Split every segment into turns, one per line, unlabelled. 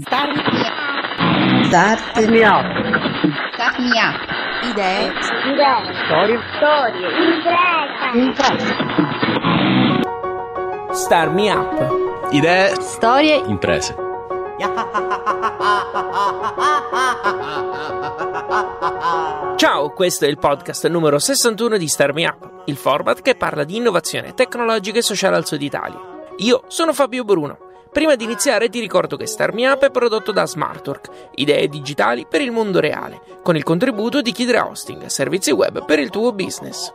Start
Start
me up.
Start me up. Idee.
Storie.
Storie. Impresa.
Start Me Up.
Idee,
Storie.
imprese.
Ciao, questo è il podcast numero 61 di Start Me Up, il format che parla di innovazione tecnologica e sociale al sud Italia. Io sono Fabio Bruno. Prima di iniziare ti ricordo che Start Me Up è prodotto da Smartwork, idee digitali per il mondo reale, con il contributo di Kidra Hosting, servizi web per il tuo business.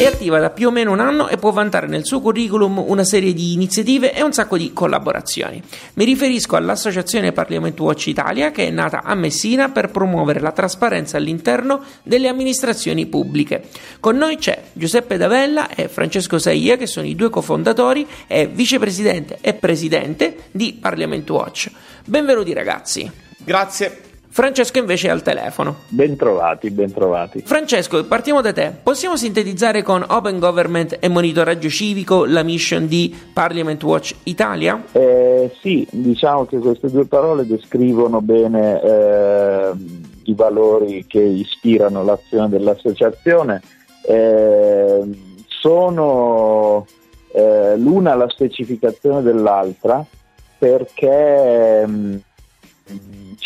È attiva da più o meno un anno e può vantare nel suo curriculum una serie di iniziative e un sacco di collaborazioni. Mi riferisco all'Associazione Parliament Watch Italia che è nata a Messina per promuovere la trasparenza all'interno delle amministrazioni pubbliche. Con noi c'è Giuseppe Davella e Francesco Saia che sono i due cofondatori e vicepresidente e presidente di Parliament Watch. Benvenuti ragazzi.
Grazie.
Francesco invece è al telefono.
Bentrovati, bentrovati.
Francesco, partiamo da te. Possiamo sintetizzare con Open Government e monitoraggio civico la mission di Parliament Watch Italia?
Eh, sì, diciamo che queste due parole descrivono bene eh, i valori che ispirano l'azione dell'associazione. Eh, sono eh, l'una la specificazione dell'altra perché mh,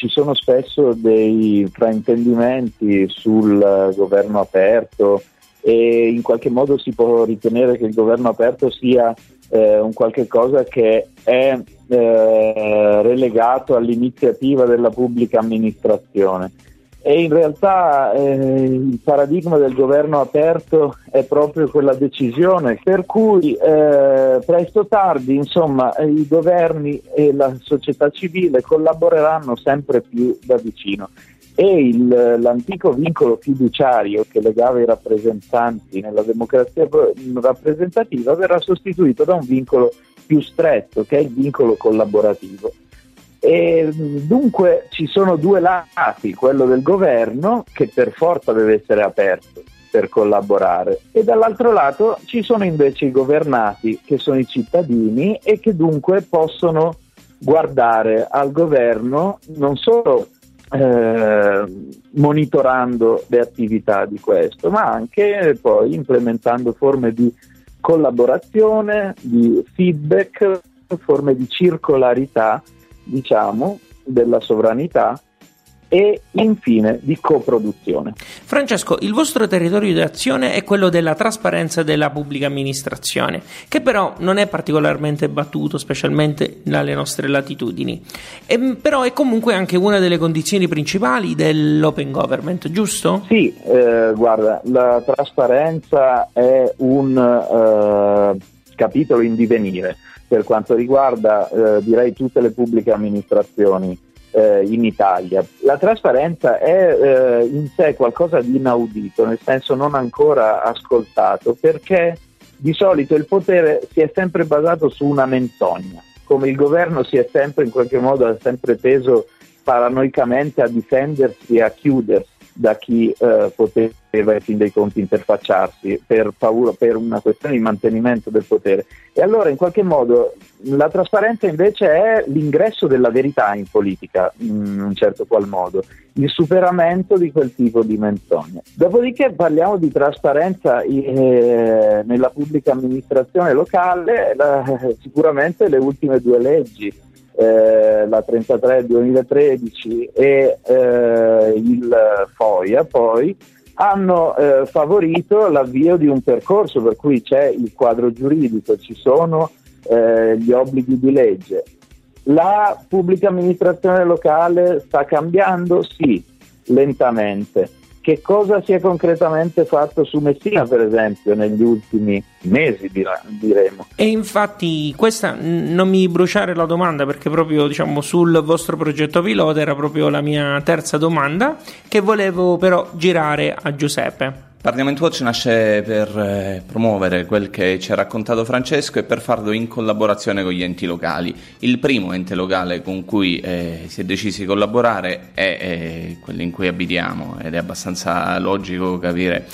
ci sono spesso dei fraintendimenti sul governo aperto e in qualche modo si può ritenere che il governo aperto sia eh, un qualche cosa che è eh, relegato all'iniziativa della pubblica amministrazione. E in realtà eh, il paradigma del governo aperto è proprio quella decisione, per cui eh, presto o tardi insomma, i governi e la società civile collaboreranno sempre più da vicino e il, l'antico vincolo fiduciario che legava i rappresentanti nella democrazia rappresentativa verrà sostituito da un vincolo più stretto che è il vincolo collaborativo. E dunque ci sono due lati, quello del governo che per forza deve essere aperto per collaborare e dall'altro lato ci sono invece i governati che sono i cittadini e che dunque possono guardare al governo non solo eh, monitorando le attività di questo, ma anche poi implementando forme di collaborazione, di feedback, forme di circolarità diciamo, della sovranità e infine di coproduzione.
Francesco, il vostro territorio di azione è quello della trasparenza della pubblica amministrazione, che però non è particolarmente battuto, specialmente dalle nostre latitudini. E, però è comunque anche una delle condizioni principali dell'open government, giusto?
Sì, eh, guarda, la trasparenza è un eh, capitolo in divenire per quanto riguarda eh, direi tutte le pubbliche amministrazioni eh, in Italia. La trasparenza è eh, in sé qualcosa di inaudito, nel senso non ancora ascoltato, perché di solito il potere si è sempre basato su una menzogna, come il governo si è sempre in qualche modo sempre teso paranoicamente a difendersi e a chiudersi da chi eh, poteva in fin dei conti interfacciarsi per paura, per una questione di mantenimento del potere. E allora in qualche modo la trasparenza invece è l'ingresso della verità in politica, in un certo qual modo, il superamento di quel tipo di menzogne. Dopodiché parliamo di trasparenza eh, nella pubblica amministrazione locale, la, sicuramente le ultime due leggi eh, la 33 2013 e eh, il FOIA poi hanno eh, favorito l'avvio di un percorso per cui c'è il quadro giuridico, ci sono eh, gli obblighi di legge. La pubblica amministrazione locale sta cambiando? Sì, lentamente che cosa si è concretamente fatto su Messina, per esempio, negli ultimi mesi, diremo.
E infatti questa non mi bruciare la domanda perché proprio diciamo sul vostro progetto pilota era proprio la mia terza domanda che volevo però girare a Giuseppe.
Parliament Watch nasce per eh, promuovere quel che ci ha raccontato Francesco e per farlo in collaborazione con gli enti locali. Il primo ente locale con cui eh, si è deciso di collaborare è, è quello in cui abitiamo ed è abbastanza logico capire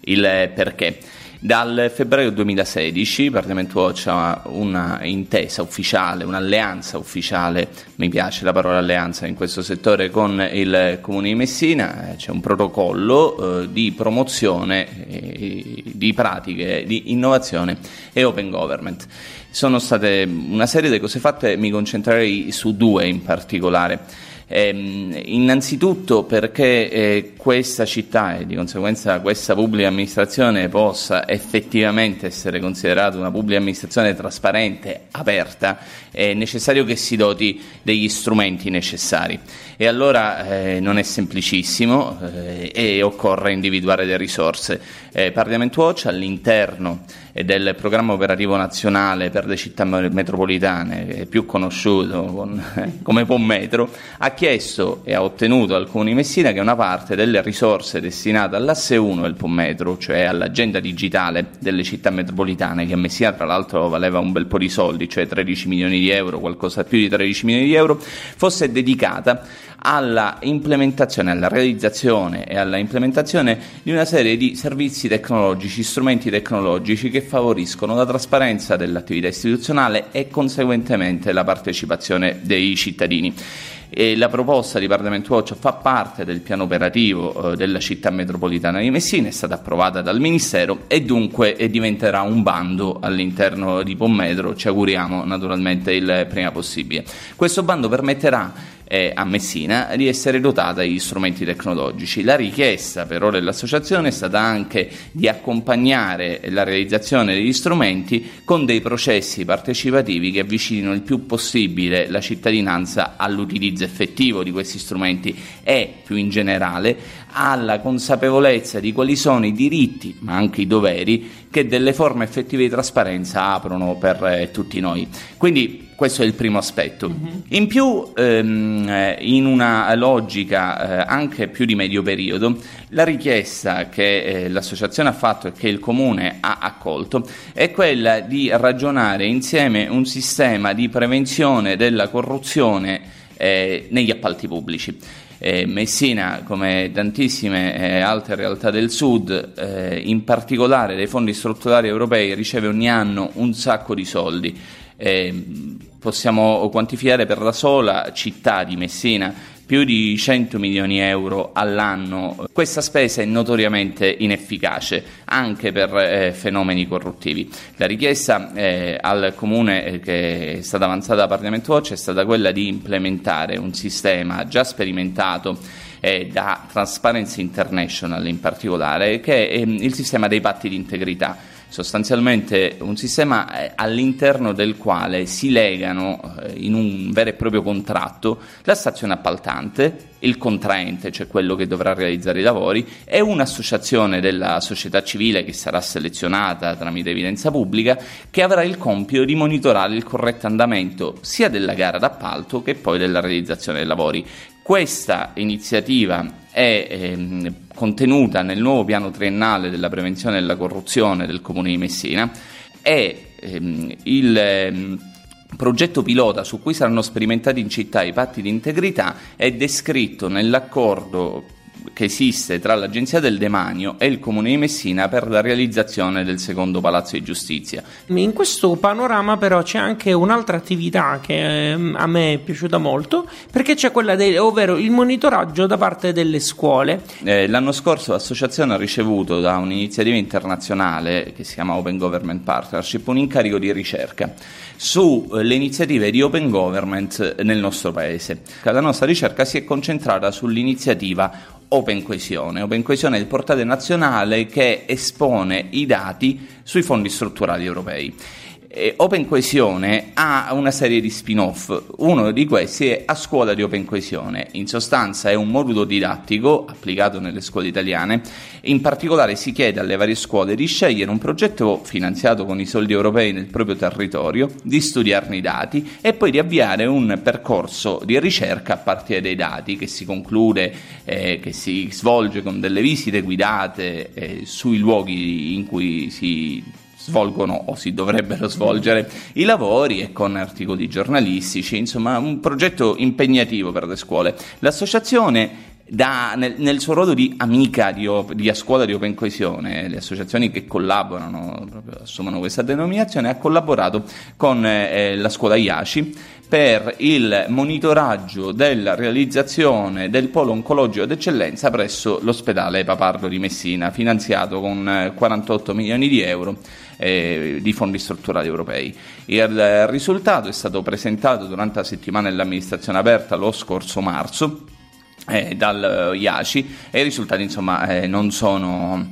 il perché. Dal febbraio 2016 Parliament Watch ha una intesa ufficiale, un'alleanza ufficiale, mi piace la parola alleanza in questo settore, con il Comune di Messina, c'è un protocollo eh, di promozione eh, di pratiche di innovazione e open government. Sono state una serie di cose fatte, mi concentrerei su due in particolare. Eh, innanzitutto perché eh, questa città e di conseguenza questa pubblica amministrazione possa effettivamente essere considerata una pubblica amministrazione trasparente, aperta, è necessario che si doti degli strumenti necessari. E allora eh, non è semplicissimo eh, e occorre individuare delle risorse. Eh, Parliament Watch all'interno del programma operativo nazionale per le città metropolitane, più conosciuto con, come Pommetro, ha chiesto e ha ottenuto al Comune Messina che una parte delle risorse destinate all'asse 1 del Pommetro, cioè all'agenda digitale delle città metropolitane, che a Messina tra l'altro valeva un bel po' di soldi, cioè 13 milioni di euro, qualcosa più di 13 milioni di euro, fosse dedicata alla implementazione, alla realizzazione e alla implementazione di una serie di servizi tecnologici, strumenti tecnologici che favoriscono la trasparenza dell'attività istituzionale e conseguentemente la partecipazione dei cittadini. E la proposta di Parliament Watch fa parte del piano operativo eh, della città metropolitana di Messina, è stata approvata dal Ministero e dunque eh, diventerà un bando all'interno di Pommetro, ci auguriamo naturalmente il prima possibile. Questo bando permetterà eh, a Messina di essere dotata di strumenti tecnologici. La richiesta però dell'associazione è stata anche di accompagnare la realizzazione degli strumenti con dei processi partecipativi che avvicinino il più possibile la cittadinanza all'utilizzo effettivo di questi strumenti e più in generale alla consapevolezza di quali sono i diritti, ma anche i doveri che delle forme effettive di trasparenza aprono per eh, tutti noi. Quindi questo è il primo aspetto. Uh-huh. In più, ehm, eh, in una logica eh, anche più di medio periodo, la richiesta che eh, l'associazione ha fatto e che il comune ha accolto è quella di ragionare insieme un sistema di prevenzione della corruzione eh, negli appalti pubblici. Eh, Messina, come tantissime eh, altre realtà del sud, eh, in particolare dei fondi strutturali europei, riceve ogni anno un sacco di soldi. Eh, possiamo quantificare per la sola città di Messina più di 100 milioni di euro all'anno. Questa spesa è notoriamente inefficace anche per eh, fenomeni corruttivi. La richiesta eh, al Comune eh, che è stata avanzata da Parliament Watch è stata quella di implementare un sistema già sperimentato eh, da Transparency International in particolare, che è ehm, il sistema dei patti di integrità sostanzialmente un sistema eh, all'interno del quale si legano eh, in un vero e proprio contratto la stazione appaltante, il contraente, cioè quello che dovrà realizzare i lavori, e un'associazione della società civile che sarà selezionata tramite evidenza pubblica che avrà il compito di monitorare il corretto andamento sia della gara d'appalto che poi della realizzazione dei lavori. Questa iniziativa è ehm, contenuta nel nuovo piano triennale della prevenzione della corruzione del Comune di Messina e ehm, il ehm, progetto pilota su cui saranno sperimentati in città i patti di integrità è descritto nell'accordo che esiste tra l'Agenzia del Demanio e il Comune di Messina per la realizzazione del secondo Palazzo di Giustizia.
In questo panorama però c'è anche un'altra attività che eh, a me è piaciuta molto perché c'è quella del, ovvero il monitoraggio da parte delle scuole.
Eh, l'anno scorso l'associazione ha ricevuto da un'iniziativa internazionale che si chiama Open Government Partnership un incarico di ricerca sulle iniziative di open government nel nostro paese. La nostra ricerca si è concentrata sull'iniziativa Open Coesione. Open Coesione è il portale nazionale che espone i dati sui fondi strutturali europei. Open Coesione ha una serie di spin-off, uno di questi è A Scuola di Open Coesione, in sostanza è un modulo didattico applicato nelle scuole italiane, in particolare si chiede alle varie scuole di scegliere un progetto finanziato con i soldi europei nel proprio territorio, di studiarne i dati e poi di avviare un percorso di ricerca a partire dai dati che si conclude, eh, che si svolge con delle visite guidate eh, sui luoghi in cui si svolgono o si dovrebbero svolgere i lavori e con articoli giornalistici, insomma un progetto impegnativo per le scuole. L'associazione da, nel, nel, suo ruolo di amica di, di, scuola di Open Coesione, le associazioni che collaborano, assumono questa denominazione, ha collaborato con eh, la scuola IACI per il monitoraggio della realizzazione del polo oncologico d'eccellenza presso l'ospedale Papardo di Messina, finanziato con 48 milioni di euro eh, di fondi strutturali europei. Il risultato è stato presentato durante la settimana dell'amministrazione aperta lo scorso marzo eh, dal IACI e i risultati insomma eh, non sono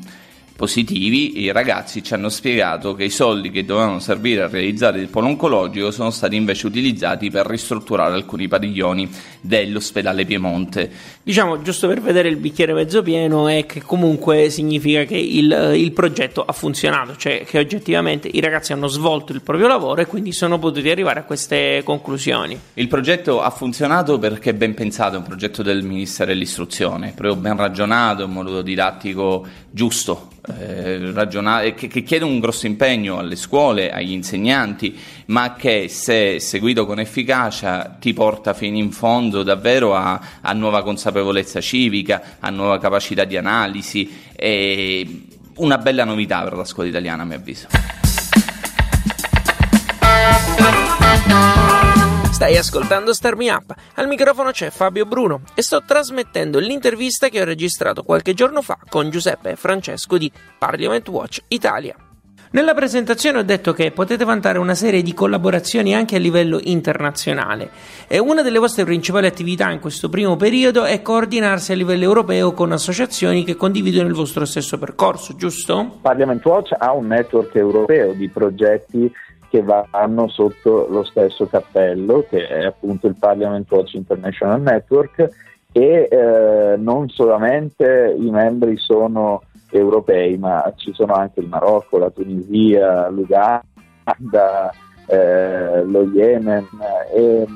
positivi, i ragazzi ci hanno spiegato che i soldi che dovevano servire a realizzare il polo oncologico sono stati invece utilizzati per ristrutturare alcuni padiglioni dell'ospedale Piemonte.
Diciamo, giusto per vedere il bicchiere mezzo pieno, è che comunque significa che il, il progetto ha funzionato, cioè che oggettivamente i ragazzi hanno svolto il proprio lavoro e quindi sono potuti arrivare a queste conclusioni.
Il progetto ha funzionato perché è ben pensato, è un progetto del Ministero dell'Istruzione, proprio ben ragionato, in modo didattico giusto, eh, ragionare, che, che, chiede un grosso impegno alle scuole, agli insegnanti, ma che se seguito con efficacia ti porta fino in fondo davvero a, a nuova consapevolezza civica, a nuova capacità di analisi. E una bella novità per la scuola italiana, a mio avviso.
Stai ascoltando Star Me Up. Al microfono c'è Fabio Bruno e sto trasmettendo l'intervista che ho registrato qualche giorno fa con Giuseppe Francesco di Parliament Watch Italia. Nella presentazione ho detto che potete vantare una serie di collaborazioni anche a livello internazionale e una delle vostre principali attività in questo primo periodo è coordinarsi a livello europeo con associazioni che condividono il vostro stesso percorso, giusto?
Parliament Watch ha un network europeo di progetti che vanno sotto lo stesso cappello, che è appunto il Parliament Watch International Network, e eh, non solamente i membri sono europei, ma ci sono anche il Marocco, la Tunisia, l'Uganda, eh, lo Yemen e,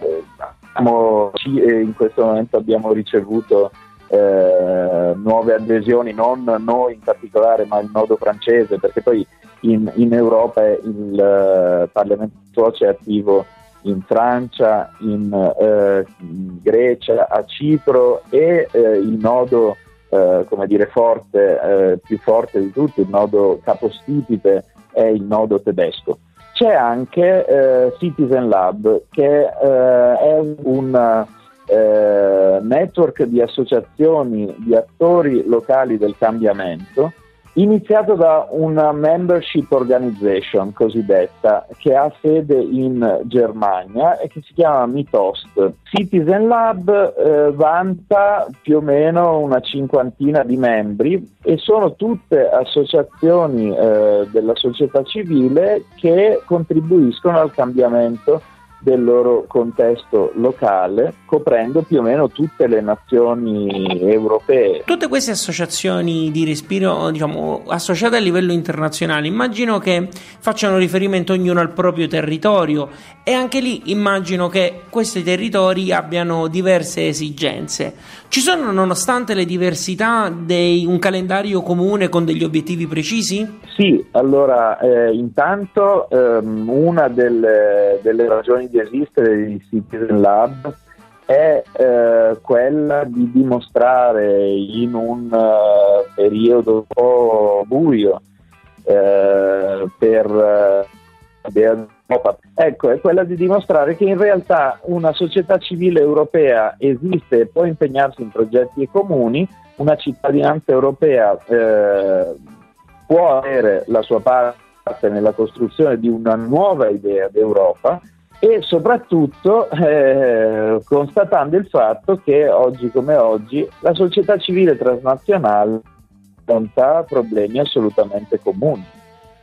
eh, abbiamo, in questo momento abbiamo ricevuto eh, nuove adesioni, non noi in particolare, ma il nodo francese, perché poi in, in Europa il uh, Parlamento è attivo in Francia, in, uh, in, Grecia, a Cipro e uh, il nodo come dire, forte, più forte di tutti, il nodo capostipite è il nodo tedesco. C'è anche Citizen Lab che è un network di associazioni di attori locali del cambiamento iniziato da una membership organization cosiddetta che ha sede in Germania e che si chiama Mitost. Citizen Lab eh, vanta più o meno una cinquantina di membri e sono tutte associazioni eh, della società civile che contribuiscono al cambiamento del loro contesto locale, coprendo più o meno tutte le nazioni europee.
Tutte queste associazioni di respiro, diciamo, associate a livello internazionale, immagino che facciano riferimento ognuno al proprio territorio e anche lì immagino che questi territori abbiano diverse esigenze. Ci sono, nonostante le diversità, dei, un calendario comune con degli obiettivi precisi?
Sì, allora, eh, intanto ehm, una delle, delle ragioni di esistere di Citizen Lab è eh, quella di dimostrare in un uh, periodo un po' buio eh, per uh, ecco, è quella di dimostrare che in realtà una società civile europea esiste e può impegnarsi in progetti comuni, una cittadinanza europea può avere la sua parte nella costruzione di una nuova idea d'Europa e soprattutto eh, constatando il fatto che oggi come oggi la società civile transnazionale affronta problemi assolutamente comuni.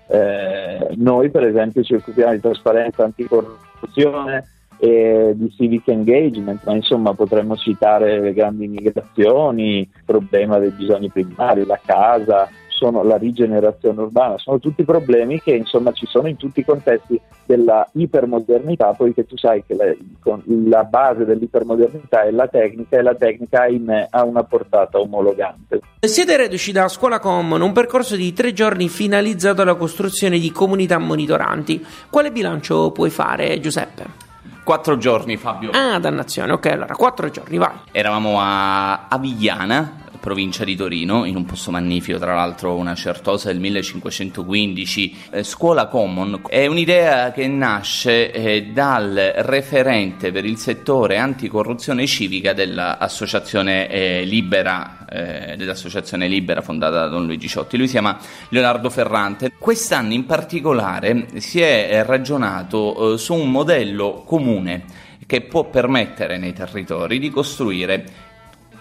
Eh, noi per esempio ci occupiamo di trasparenza anticorruzione e di civic engagement, ma insomma potremmo citare le grandi migrazioni, il problema dei bisogni primari, la casa, sono la rigenerazione urbana, sono tutti problemi che insomma ci sono in tutti i contesti della ipermodernità, poiché tu sai che la, la base dell'ipermodernità è la tecnica e la tecnica ahimè ha una portata omologante.
Siete reduci da Scuola Common, un percorso di tre giorni finalizzato alla costruzione di comunità monitoranti. Quale bilancio puoi fare Giuseppe?
Quattro giorni, Fabio.
Ah, dannazione, ok, allora quattro giorni, vai.
Eravamo a Avigliana, provincia di Torino, in un posto magnifico, tra l'altro una certosa del 1515. Eh, scuola Common è un'idea che nasce eh, dal referente per il settore anticorruzione civica dell'associazione eh, Libera, eh, dell'associazione Libera fondata da Don Luigi Ciotti. Lui si chiama Leonardo Ferrante. Quest'anno in particolare si è ragionato eh, su un modello comune che può permettere nei territori di costruire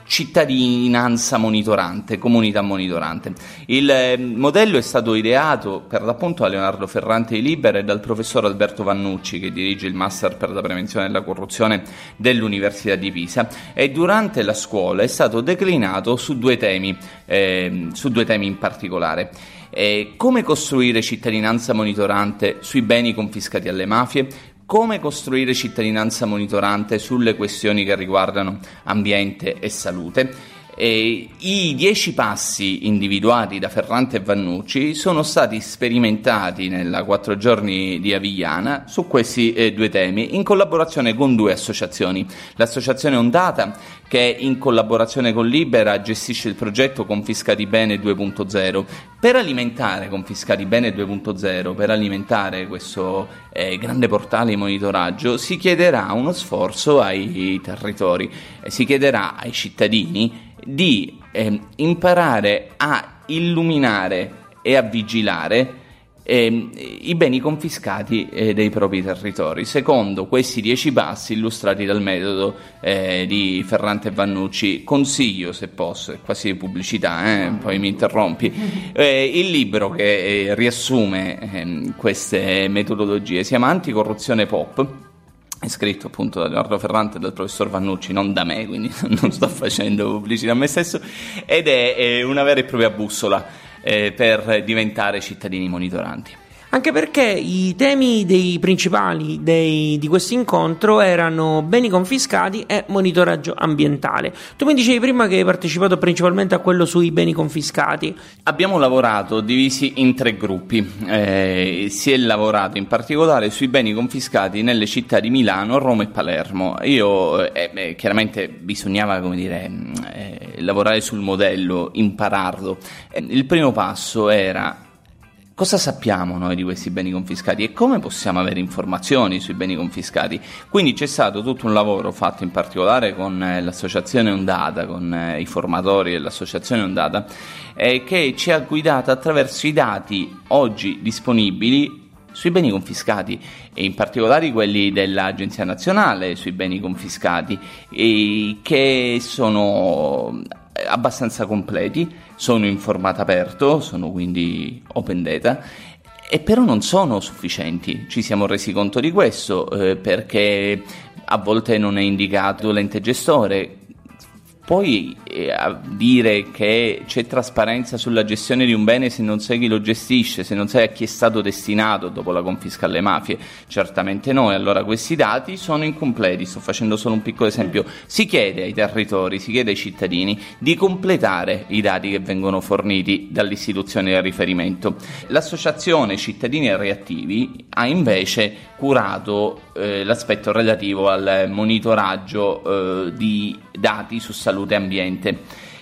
cittadinanza monitorante, comunità monitorante. Il eh, modello è stato ideato per l'appunto da Leonardo Ferrante di Libera e dal professor Alberto Vannucci che dirige il Master per la prevenzione della corruzione dell'Università di Pisa e durante la scuola è stato declinato su due temi, eh, su due temi in particolare. Eh, come costruire cittadinanza monitorante sui beni confiscati alle mafie, come costruire cittadinanza monitorante sulle questioni che riguardano ambiente e salute. E I dieci passi individuati da Ferrante e Vannucci sono stati sperimentati nella quattro giorni di Avigliana su questi eh, due temi in collaborazione con due associazioni. L'associazione Ondata, che in collaborazione con Libera gestisce il progetto Confiscati Bene 2.0. Per alimentare Confiscati Bene 2.0, per alimentare questo eh, grande portale di monitoraggio, si chiederà uno sforzo ai territori, eh, si chiederà ai cittadini di eh, imparare a illuminare e a vigilare eh, i beni confiscati eh, dei propri territori, secondo questi dieci passi illustrati dal metodo eh, di Ferrante Vannucci. Consiglio, se posso, è quasi pubblicità, eh, poi mi interrompi, eh, il libro che eh, riassume ehm, queste metodologie si chiama Anticorruzione Pop è scritto appunto da Leonardo Ferrante e dal professor Vannucci, non da me, quindi non sto facendo pubblicità a me stesso, ed è, è una vera e propria bussola eh, per diventare cittadini monitoranti.
Anche perché i temi dei principali dei, di questo incontro erano beni confiscati e monitoraggio ambientale. Tu mi dicevi prima che hai partecipato principalmente a quello sui beni confiscati.
Abbiamo lavorato divisi in tre gruppi. Eh, si è lavorato in particolare sui beni confiscati nelle città di Milano, Roma e Palermo. Io, eh, chiaramente bisognava, come dire, eh, lavorare sul modello, impararlo. Eh, il primo passo era Cosa sappiamo noi di questi beni confiscati e come possiamo avere informazioni sui beni confiscati? Quindi c'è stato tutto un lavoro fatto in particolare con eh, l'associazione Ondata, con eh, i formatori dell'associazione Ondata, eh, che ci ha guidato attraverso i dati oggi disponibili sui beni confiscati e in particolare quelli dell'Agenzia Nazionale sui beni confiscati, che sono abbastanza completi, sono in formato aperto, sono quindi open data e però non sono sufficienti. Ci siamo resi conto di questo eh, perché a volte non è indicato l'ente gestore, poi eh, dire che c'è trasparenza sulla gestione di un bene se non sai chi lo gestisce, se non sai a chi è stato destinato dopo la confisca alle mafie, certamente no. E allora questi dati sono incompleti. Sto facendo solo un piccolo esempio. Si chiede ai territori, si chiede ai cittadini di completare i dati che vengono forniti dall'istituzione di riferimento. L'associazione Cittadini e Reattivi ha invece curato eh, l'aspetto relativo al monitoraggio eh, di dati su salute e ambiente.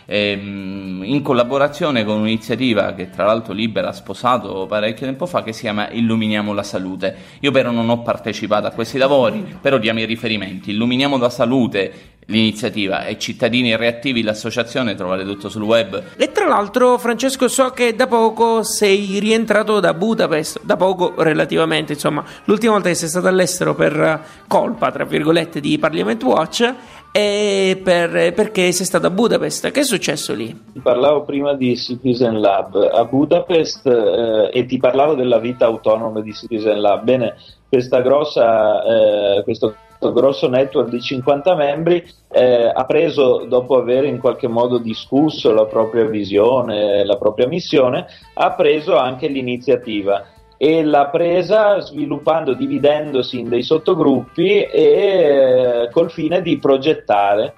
Ehm, in collaborazione con un'iniziativa che tra l'altro Libera ha sposato parecchio tempo fa che si chiama Illuminiamo la Salute. Io però non ho partecipato a questi lavori, però diamo i riferimenti. Illuminiamo la Salute l'iniziativa e cittadini reattivi l'associazione trovate tutto sul web
e tra l'altro Francesco so che da poco sei rientrato da Budapest da poco relativamente insomma l'ultima volta che sei stato all'estero per colpa tra virgolette di Parliament Watch per, perché sei stato a Budapest. Che è successo lì?
Parlavo prima di Citizen Lab a Budapest eh, e ti parlavo della vita autonoma di Citizen Lab. Bene, questa grossa, eh, questo grosso network di 50 membri eh, ha preso, dopo aver in qualche modo discusso la propria visione, la propria missione, ha preso anche l'iniziativa e l'ha presa sviluppando, dividendosi in dei sottogruppi e eh, col fine di progettare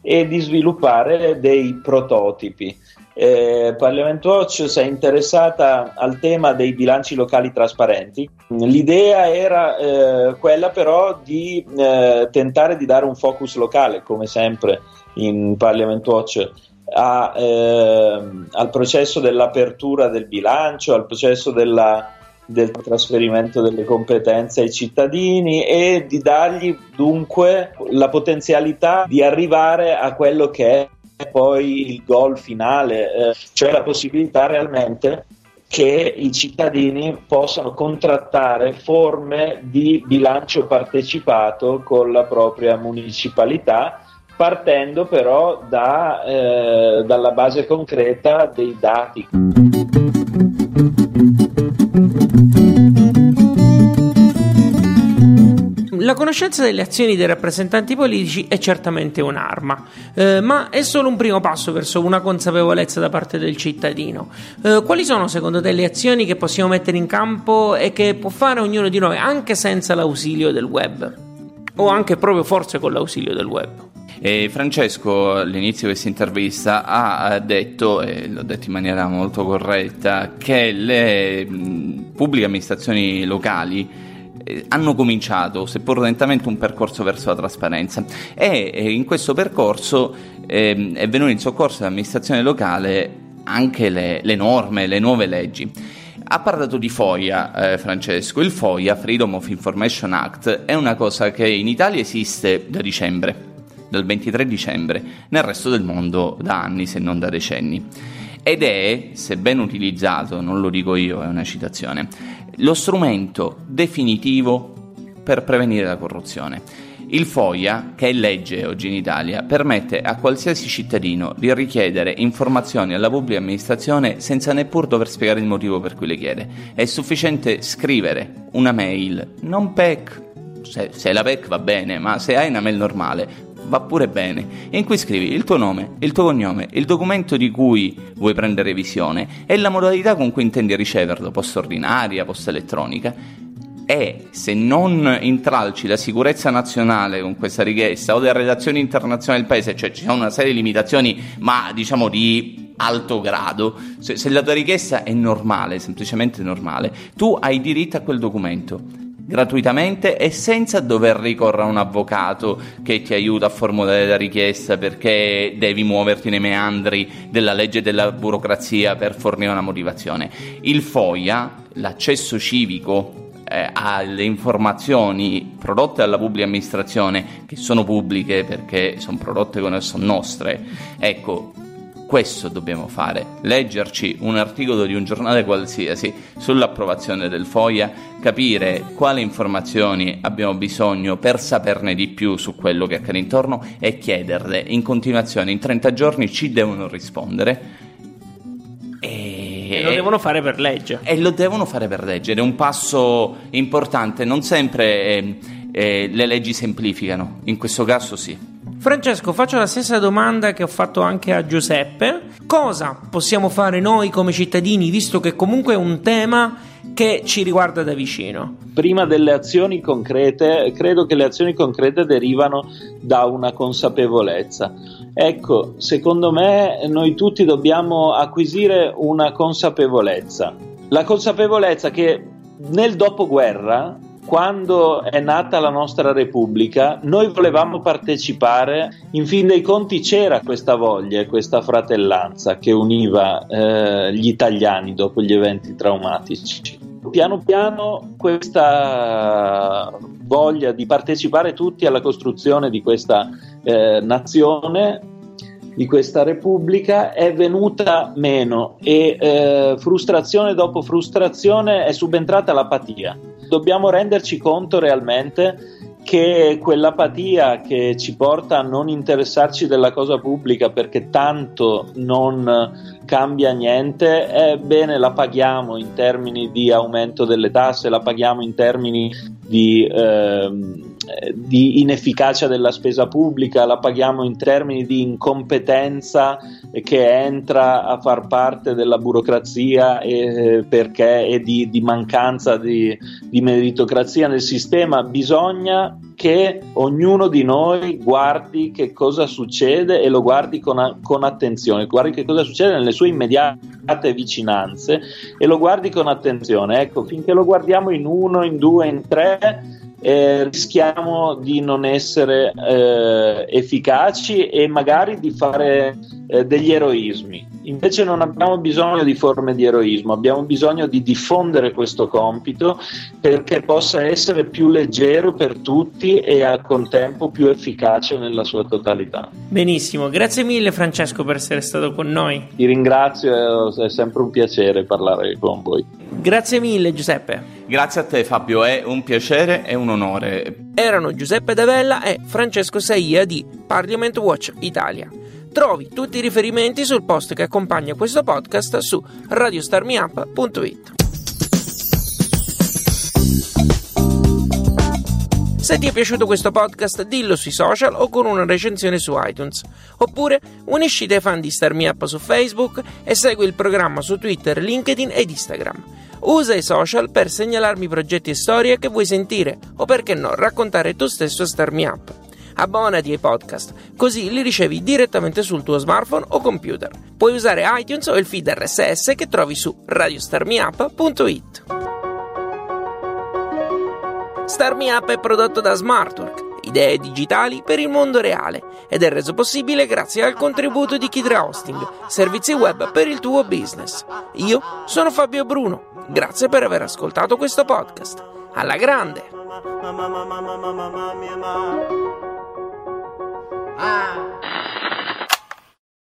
e di sviluppare dei prototipi.
eh, Parliament Watch si è interessata al tema dei bilanci locali trasparenti. L'idea era eh, quella però di eh, tentare di dare un focus locale, come sempre in Parliament Watch, a, ehm, al processo dell'apertura del bilancio, al processo della, del trasferimento delle competenze ai cittadini e di dargli dunque la potenzialità di arrivare a quello che è poi il goal finale, eh, cioè la possibilità realmente che i cittadini possano contrattare forme di bilancio partecipato con la propria municipalità, partendo però da, eh, dalla base concreta dei dati.
La conoscenza delle azioni dei rappresentanti politici è certamente un'arma, eh, ma è solo un primo passo verso una consapevolezza da parte del cittadino. Eh, quali sono secondo te le azioni che possiamo mettere in campo e che può fare ognuno di noi anche senza l'ausilio del web? O anche proprio forse con l'ausilio del web?
E Francesco all'inizio di questa intervista ha detto, e l'ho detto in maniera molto corretta, che le pubbliche amministrazioni locali eh, hanno cominciato, seppur lentamente, un percorso verso la trasparenza e in questo percorso eh, è venuto in soccorso dell'amministrazione locale anche le, le norme, le nuove leggi. Ha parlato di FOIA, eh, Francesco. Il FOIA, Freedom of Information Act, è una cosa che in Italia esiste da dicembre, dal 23 dicembre, nel resto del mondo da anni, se non da decenni. Ed è, se ben utilizzato, non lo dico io, è una citazione, lo strumento definitivo per prevenire la corruzione. Il FOIA, che è legge oggi in Italia, permette a qualsiasi cittadino di richiedere informazioni alla pubblica amministrazione senza neppur dover spiegare il motivo per cui le chiede. È sufficiente scrivere una mail, non PEC, se, se la PEC va bene, ma se hai una mail normale, va pure bene, in cui scrivi il tuo nome, il tuo cognome, il documento di cui vuoi prendere visione e la modalità con cui intendi riceverlo, posta ordinaria, posta elettronica. E se non intralci la sicurezza nazionale con questa richiesta o le relazioni internazionali del paese, cioè ci sono una serie di limitazioni, ma diciamo di alto grado, se, se la tua richiesta è normale, semplicemente normale, tu hai diritto a quel documento gratuitamente e senza dover ricorrere a un avvocato che ti aiuta a formulare la richiesta perché devi muoverti nei meandri della legge della burocrazia per fornire una motivazione. Il FOIA, l'accesso civico eh, alle informazioni prodotte dalla pubblica amministrazione, che sono pubbliche perché sono prodotte con sono nostre, ecco, questo dobbiamo fare, leggerci un articolo di un giornale qualsiasi sull'approvazione del FOIA, capire quali informazioni abbiamo bisogno per saperne di più su quello che accade intorno e chiederle in continuazione, in 30 giorni ci devono rispondere.
E, lo devono fare per legge.
E lo devono fare per legge ed è un passo importante, non sempre eh, eh, le leggi semplificano, in questo caso sì.
Francesco, faccio la stessa domanda che ho fatto anche a Giuseppe. Cosa possiamo fare noi come cittadini, visto che comunque è un tema che ci riguarda da vicino?
Prima delle azioni concrete, credo che le azioni concrete derivano da una consapevolezza. Ecco, secondo me noi tutti dobbiamo acquisire una consapevolezza. La consapevolezza che nel dopoguerra quando è nata la nostra Repubblica, noi volevamo partecipare, in fin dei conti c'era questa voglia e questa fratellanza che univa eh, gli italiani dopo gli eventi traumatici. Piano piano questa voglia di partecipare tutti alla costruzione di questa eh, nazione di questa Repubblica è venuta meno e eh, frustrazione dopo frustrazione è subentrata l'apatia dobbiamo renderci conto realmente che quell'apatia che ci porta a non interessarci della cosa pubblica perché tanto non cambia niente, ebbene la paghiamo in termini di aumento delle tasse, la paghiamo in termini di, eh, di inefficacia della spesa pubblica, la paghiamo in termini di incompetenza che entra a far parte della burocrazia e, perché, e di, di mancanza di, di meritocrazia nel sistema. Bisogna che che ognuno di noi guardi che cosa succede e lo guardi con, con attenzione, guardi che cosa succede nelle sue immediate vicinanze e lo guardi con attenzione. Ecco, finché lo guardiamo in uno, in due, in tre eh, rischiamo di non essere eh, efficaci e magari di fare eh, degli eroismi. Invece non abbiamo bisogno di forme di eroismo, abbiamo bisogno di diffondere questo compito perché possa essere più leggero per tutti e al contempo più efficace nella sua totalità.
Benissimo, grazie mille Francesco per essere stato con noi.
Ti ringrazio, è sempre un piacere parlare con voi.
Grazie mille Giuseppe.
Grazie a te Fabio, è un piacere e un onore.
Erano Giuseppe Davella e Francesco Saia di Parliament Watch Italia. Trovi tutti i riferimenti sul post che accompagna questo podcast su radiostarmiup.it. Se ti è piaciuto questo podcast, dillo sui social o con una recensione su iTunes. Oppure unisciti ai fan di Star Me Up su Facebook e segui il programma su Twitter, LinkedIn ed Instagram. Usa i social per segnalarmi progetti e storie che vuoi sentire o perché no raccontare tu stesso a Star Me Up. Abbonati ai podcast, così li ricevi direttamente sul tuo smartphone o computer. Puoi usare iTunes o il feed RSS che trovi su radiostarmiup.it. Star Me Up è prodotto da Smartwork idee digitali per il mondo reale ed è reso possibile grazie al contributo di Kidra Hosting, servizi web per il tuo business. Io sono Fabio Bruno, grazie per aver ascoltato questo podcast. Alla grande!
Ah.